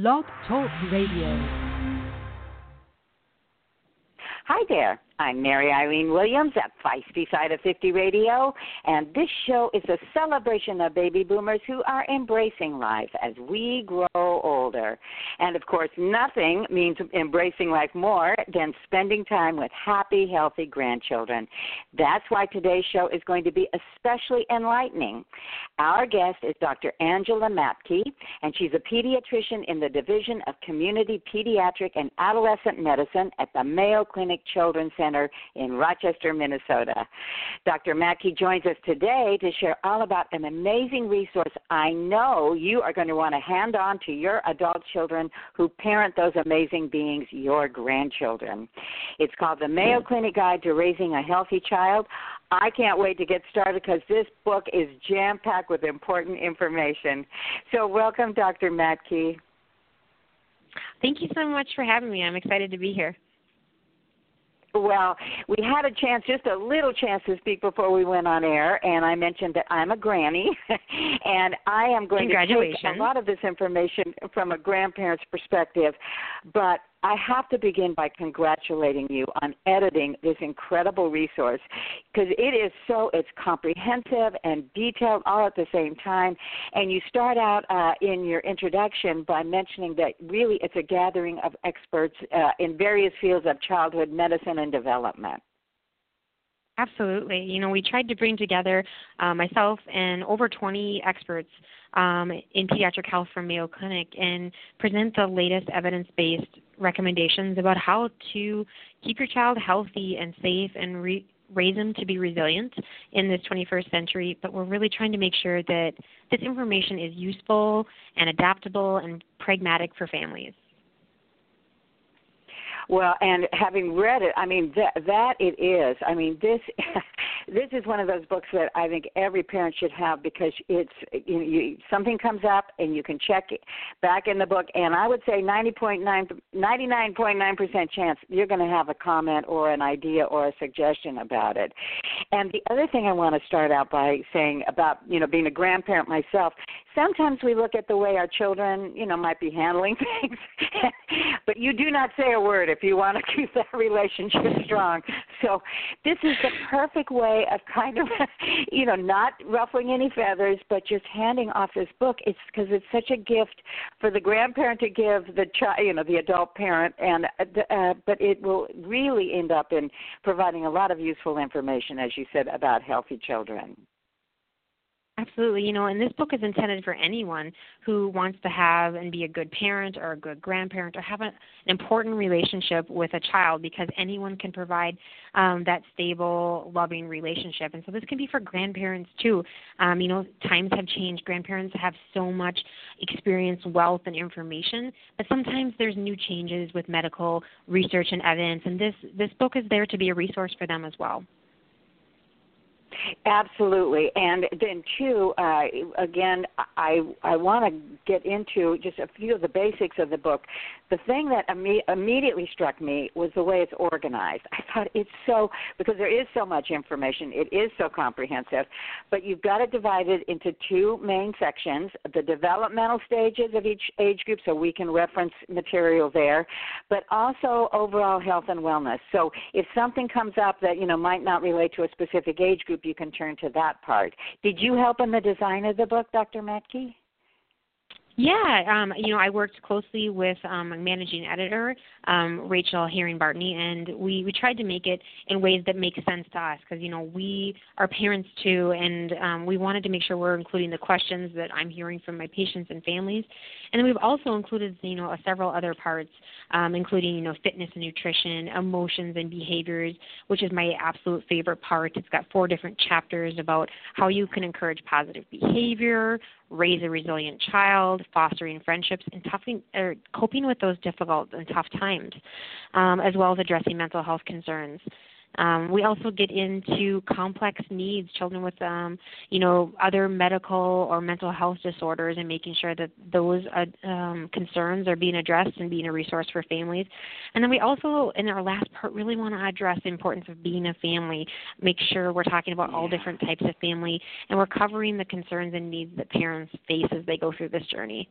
Blog Talk Radio. Hi there. I'm Mary Eileen Williams at Feisty Side of 50 Radio, and this show is a celebration of baby boomers who are embracing life as we grow older. And of course, nothing means embracing life more than spending time with happy, healthy grandchildren. That's why today's show is going to be especially enlightening. Our guest is Dr. Angela Mattke, and she's a pediatrician in the Division of Community Pediatric and Adolescent Medicine at the Mayo Clinic Children's Center Center in Rochester, Minnesota. Dr. Mattke joins us today to share all about an amazing resource I know you are going to want to hand on to your adult children who parent those amazing beings, your grandchildren. It's called The Mayo Clinic Guide to Raising a Healthy Child. I can't wait to get started because this book is jam packed with important information. So, welcome, Dr. Mattke. Thank you so much for having me. I'm excited to be here. Well, we had a chance, just a little chance to speak before we went on air, and I mentioned that I'm a granny, and I am going to take a lot of this information from a grandparent's perspective, but I have to begin by congratulating you on editing this incredible resource because it is so it's comprehensive and detailed all at the same time. And you start out uh, in your introduction by mentioning that really it's a gathering of experts uh, in various fields of childhood medicine and development. Absolutely. You know, we tried to bring together uh, myself and over 20 experts um, in pediatric health from Mayo Clinic and present the latest evidence based recommendations about how to keep your child healthy and safe and re- raise them to be resilient in this 21st century. But we're really trying to make sure that this information is useful and adaptable and pragmatic for families. Well, and having read it, I mean that that it is. I mean this this is one of those books that I think every parent should have because it's you, you something comes up and you can check it back in the book and I would say 90.9 99.9% chance you're going to have a comment or an idea or a suggestion about it. And the other thing I want to start out by saying about, you know, being a grandparent myself, sometimes we look at the way our children, you know, might be handling things, but you do not say a word if you want to keep that relationship strong. So this is the perfect way of kind of, you know, not ruffling any feathers, but just handing off this book. It's because it's such a gift for the grandparent to give the child, you know, the adult parent, and uh, uh, but it will really end up in providing a lot of useful information, as you said, about healthy children. Absolutely. You know, and this book is intended for anyone who wants to have and be a good parent or a good grandparent or have an important relationship with a child because anyone can provide um, that stable, loving relationship. And so this can be for grandparents too. Um, you know, times have changed. Grandparents have so much experience, wealth, and information, but sometimes there's new changes with medical research and evidence. And this, this book is there to be a resource for them as well. Absolutely, and then too, uh, again, I I want to get into just a few of the basics of the book. The thing that imme- immediately struck me was the way it's organized. I thought it's so because there is so much information. It is so comprehensive, but you've got it divided into two main sections: the developmental stages of each age group, so we can reference material there, but also overall health and wellness. So if something comes up that you know might not relate to a specific age group, you can turn to that part. Did you help in the design of the book, Dr. Mattke? Yeah, um, you know, I worked closely with um, managing editor, um, Rachel Haring Bartony, and we, we tried to make it in ways that make sense to us because, you know, we are parents too, and um, we wanted to make sure we're including the questions that I'm hearing from my patients and families. And we've also included, you know, several other parts, um, including, you know, fitness and nutrition, emotions and behaviors, which is my absolute favorite part. It's got four different chapters about how you can encourage positive behavior, raise a resilient child, fostering friendships, and toughing, or coping with those difficult and tough times, um, as well as addressing mental health concerns. Um, we also get into complex needs, children with, um, you know, other medical or mental health disorders, and making sure that those uh, um, concerns are being addressed and being a resource for families. And then we also, in our last part, really want to address the importance of being a family. Make sure we're talking about all different types of family, and we're covering the concerns and needs that parents face as they go through this journey.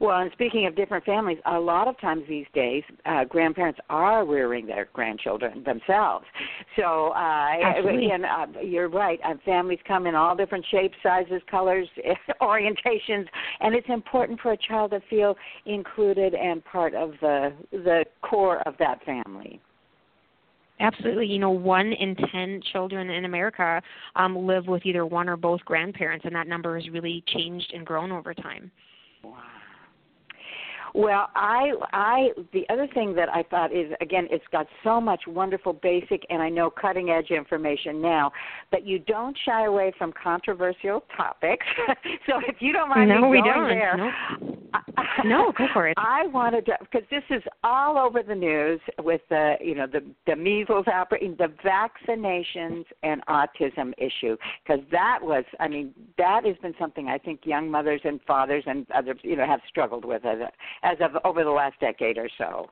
Well, and speaking of different families, a lot of times these days, uh, grandparents are rearing their grandchildren themselves. So, uh, again, uh, you're right. Uh, families come in all different shapes, sizes, colors, orientations, and it's important for a child to feel included and part of the the core of that family. Absolutely. You know, one in 10 children in America um, live with either one or both grandparents, and that number has really changed and grown over time. Wow. Well, I I the other thing that I thought is again it's got so much wonderful basic and I know cutting edge information now, but you don't shy away from controversial topics. so if you don't mind no, me we going don't. there, no. No, go for it. I wanted to because this is all over the news with the you know the the measles outbreak, the vaccinations and autism issue because that was I mean that has been something I think young mothers and fathers and others you know have struggled with as as of over the last decade or so.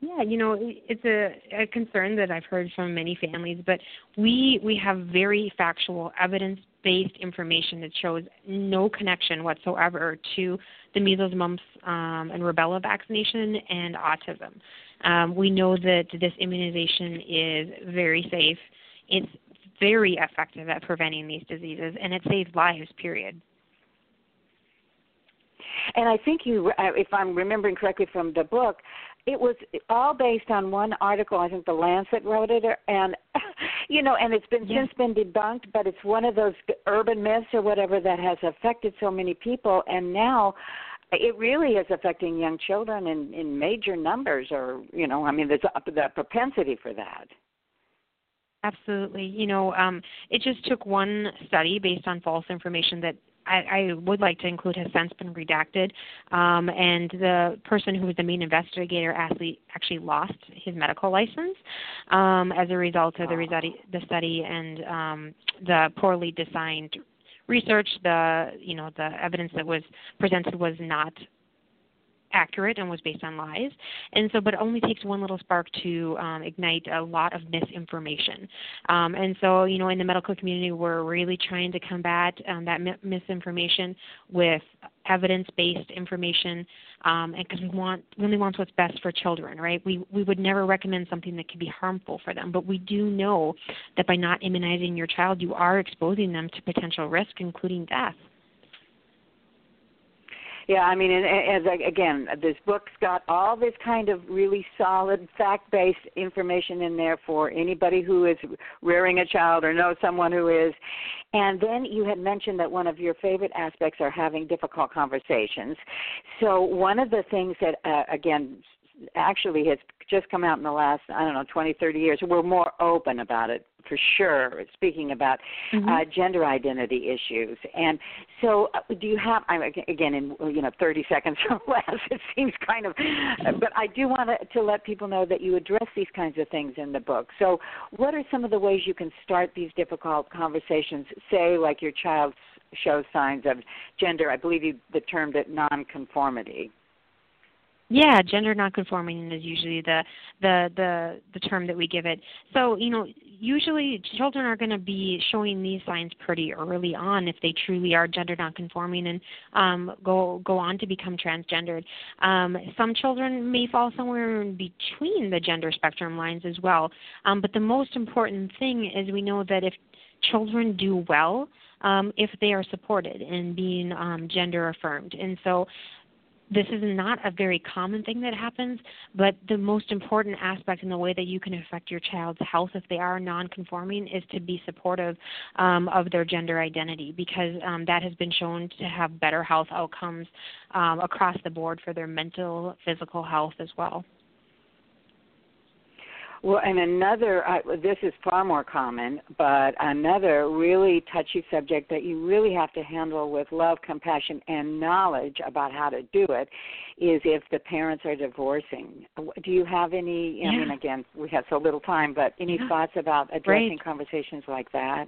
Yeah, you know, it's a, a concern that I've heard from many families, but we we have very factual, evidence-based information that shows no connection whatsoever to the measles, mumps, um, and rubella vaccination and autism. Um, we know that this immunization is very safe. It's very effective at preventing these diseases, and it saves lives. Period. And I think you, uh, if I'm remembering correctly from the book, it was all based on one article. I think the Lancet wrote it, and you know, and it's been yeah. since been debunked. But it's one of those urban myths or whatever that has affected so many people, and now it really is affecting young children in in major numbers. Or you know, I mean, there's a, the propensity for that. Absolutely. You know, um, it just took one study based on false information that I, I would like to include has since been redacted. Um, and the person who was the main investigator actually actually lost his medical license um, as a result of the, result, the study and um, the poorly designed research. The you know the evidence that was presented was not accurate and was based on lies. And so, but it only takes one little spark to um, ignite a lot of misinformation. Um, and so, you know, in the medical community, we're really trying to combat um, that mi- misinformation with evidence-based information, um, and because we want really wants what's best for children, right? We we would never recommend something that could be harmful for them, but we do know that by not immunizing your child, you are exposing them to potential risk, including death. Yeah, I mean, and, as again, this book's got all this kind of really solid fact-based information in there for anybody who is rearing a child or knows someone who is. And then you had mentioned that one of your favorite aspects are having difficult conversations. So one of the things that, uh, again, actually has just come out in the last I don't know 20 30 years. We're more open about it for sure. Speaking about mm-hmm. uh, gender identity issues, and so uh, do you have? I'm again in you know 30 seconds or less. It seems kind of, but I do want to, to let people know that you address these kinds of things in the book. So, what are some of the ways you can start these difficult conversations? Say, like your child shows signs of gender. I believe you the term that nonconformity. Yeah, gender nonconforming is usually the the the the term that we give it. So you know, usually children are going to be showing these signs pretty early on if they truly are gender nonconforming and um, go go on to become transgendered. Um, some children may fall somewhere in between the gender spectrum lines as well. Um, but the most important thing is we know that if children do well um, if they are supported in being um, gender affirmed. And so this is not a very common thing that happens, but the most important aspect in the way that you can affect your child's health if they are non-conforming is to be supportive um, of their gender identity because um, that has been shown to have better health outcomes um, across the board for their mental, physical health as well. Well, and another, uh, this is far more common, but another really touchy subject that you really have to handle with love, compassion, and knowledge about how to do it is if the parents are divorcing. Do you have any, yeah. I mean, again, we have so little time, but any yeah. thoughts about addressing conversations like that?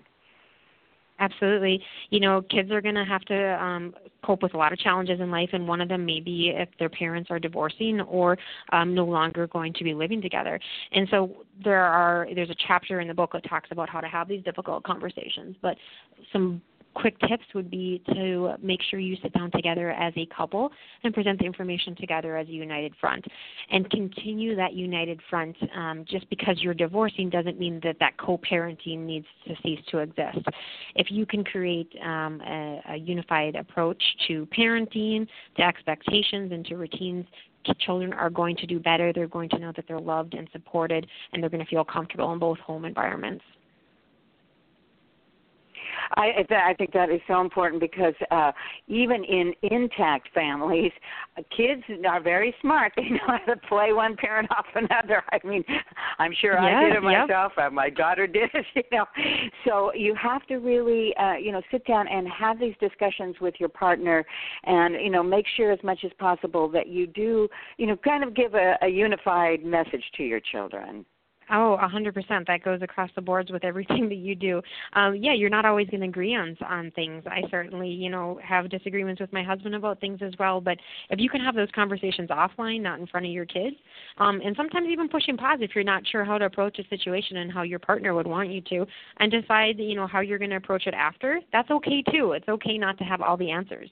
Absolutely. You know, kids are going to have to um, cope with a lot of challenges in life, and one of them may be if their parents are divorcing or um, no longer going to be living together. And so there are there's a chapter in the book that talks about how to have these difficult conversations. But some quick tips would be to make sure you sit down together as a couple and present the information together as a united front. And continue that united front um, just because you're divorcing doesn't mean that that co-parenting needs to cease to exist. If you can create um, a, a unified approach to parenting to expectations and to routines children are going to do better. They're going to know that they're loved and supported and they're going to feel comfortable in both home environments I I think that is so important because uh even in intact families, kids are very smart. They know how to play one parent off another. I mean, I'm sure yes, I did it myself. Uh, my daughter did it. You know, so you have to really uh, you know sit down and have these discussions with your partner, and you know make sure as much as possible that you do you know kind of give a, a unified message to your children. Oh, a hundred percent. That goes across the boards with everything that you do. Um, yeah, you're not always going to agree on on things. I certainly, you know, have disagreements with my husband about things as well. But if you can have those conversations offline, not in front of your kids, um, and sometimes even pushing pause if you're not sure how to approach a situation and how your partner would want you to, and decide, you know, how you're going to approach it after. That's okay too. It's okay not to have all the answers.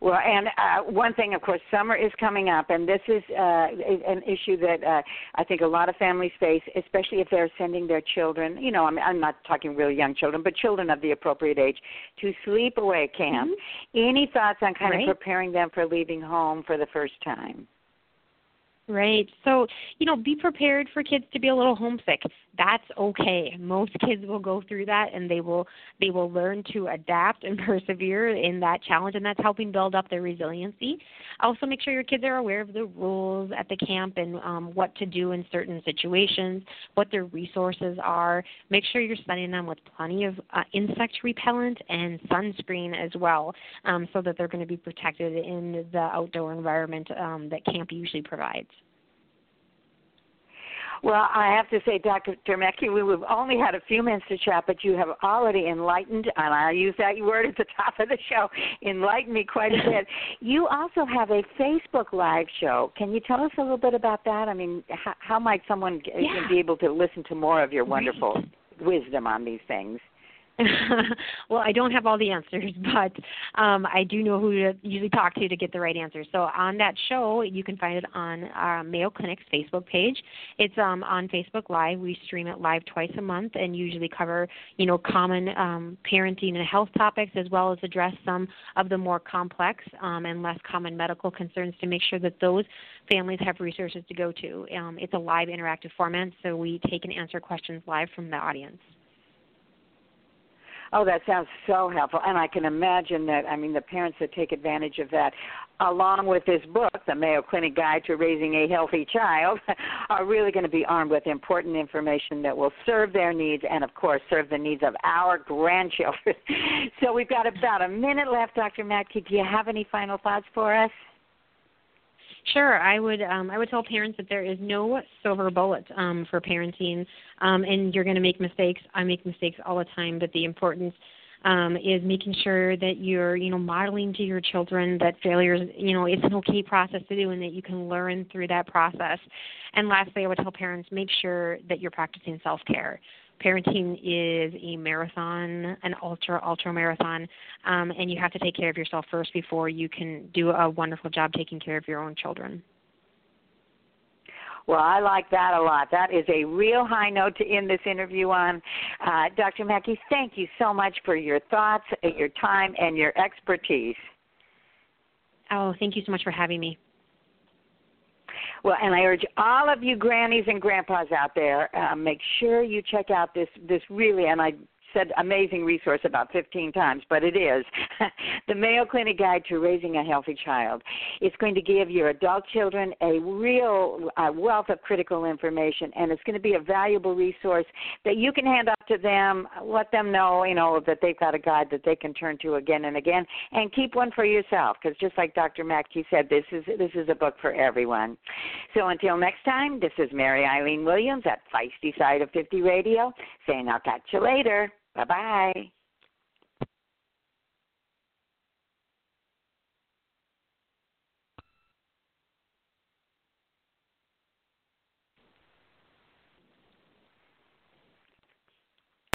Well, and uh, one thing, of course, summer is coming up, and this is uh, an issue that uh, I think a lot of families face, especially if they're sending their children. You know, I'm, I'm not talking really young children, but children of the appropriate age to sleepaway camp. Mm-hmm. Any thoughts on kind right. of preparing them for leaving home for the first time? Right. So, you know, be prepared for kids to be a little homesick. That's okay. Most kids will go through that and they will they will learn to adapt and persevere in that challenge and that's helping build up their resiliency. Also make sure your kids are aware of the rules at the camp and um, what to do in certain situations, what their resources are. Make sure you're sending them with plenty of uh, insect repellent and sunscreen as well um, so that they're going to be protected in the outdoor environment um, that camp usually provides. Well, I have to say, Dr. Mattke, we've only had a few minutes to chat, but you have already enlightened, and I use that word at the top of the show, enlightened me quite a bit. you also have a Facebook Live show. Can you tell us a little bit about that? I mean, how, how might someone yeah. be able to listen to more of your wonderful right. wisdom on these things? well, I don't have all the answers, but um, I do know who to usually talk to to get the right answers. So on that show, you can find it on our Mayo Clinic's Facebook page. It's um, on Facebook Live. We stream it live twice a month and usually cover, you know, common um, parenting and health topics as well as address some of the more complex um, and less common medical concerns to make sure that those families have resources to go to. Um, it's a live interactive format, so we take and answer questions live from the audience. Oh, that sounds so helpful. And I can imagine that, I mean, the parents that take advantage of that, along with this book, The Mayo Clinic Guide to Raising a Healthy Child, are really going to be armed with important information that will serve their needs and, of course, serve the needs of our grandchildren. so we've got about a minute left, Dr. Mattke. Do you have any final thoughts for us? Sure, I would. Um, I would tell parents that there is no silver bullet um, for parenting, um, and you're going to make mistakes. I make mistakes all the time, but the importance um, is making sure that you're, you know, modeling to your children that failure is, you know, it's an okay process to do, and that you can learn through that process. And lastly, I would tell parents make sure that you're practicing self care parenting is a marathon, an ultra ultra marathon, um, and you have to take care of yourself first before you can do a wonderful job taking care of your own children. Well, I like that a lot. That is a real high note to end this interview on. Uh, Dr. Mattke, thank you so much for your thoughts, your time, and your expertise. Oh, thank you so much for having me. Well, and I urge all of you grannies and grandpas out there, uh, make sure you check out this this really, and I said amazing resource about 15 times, but it is the Mayo Clinic Guide to Raising a Healthy Child. It's going to give your adult children a real wealth of critical information, and it's going to be a valuable resource that you can hand off to them, let them know, you know, that they've got a guide that they can turn to again and again, and keep one for yourself. Because just like Dr. Mattke said, this is this is a book for everyone. So until next time, this is Mary Eileen Williams at Feisty Side of 50 Radio, saying I'll catch you later. Bye bye.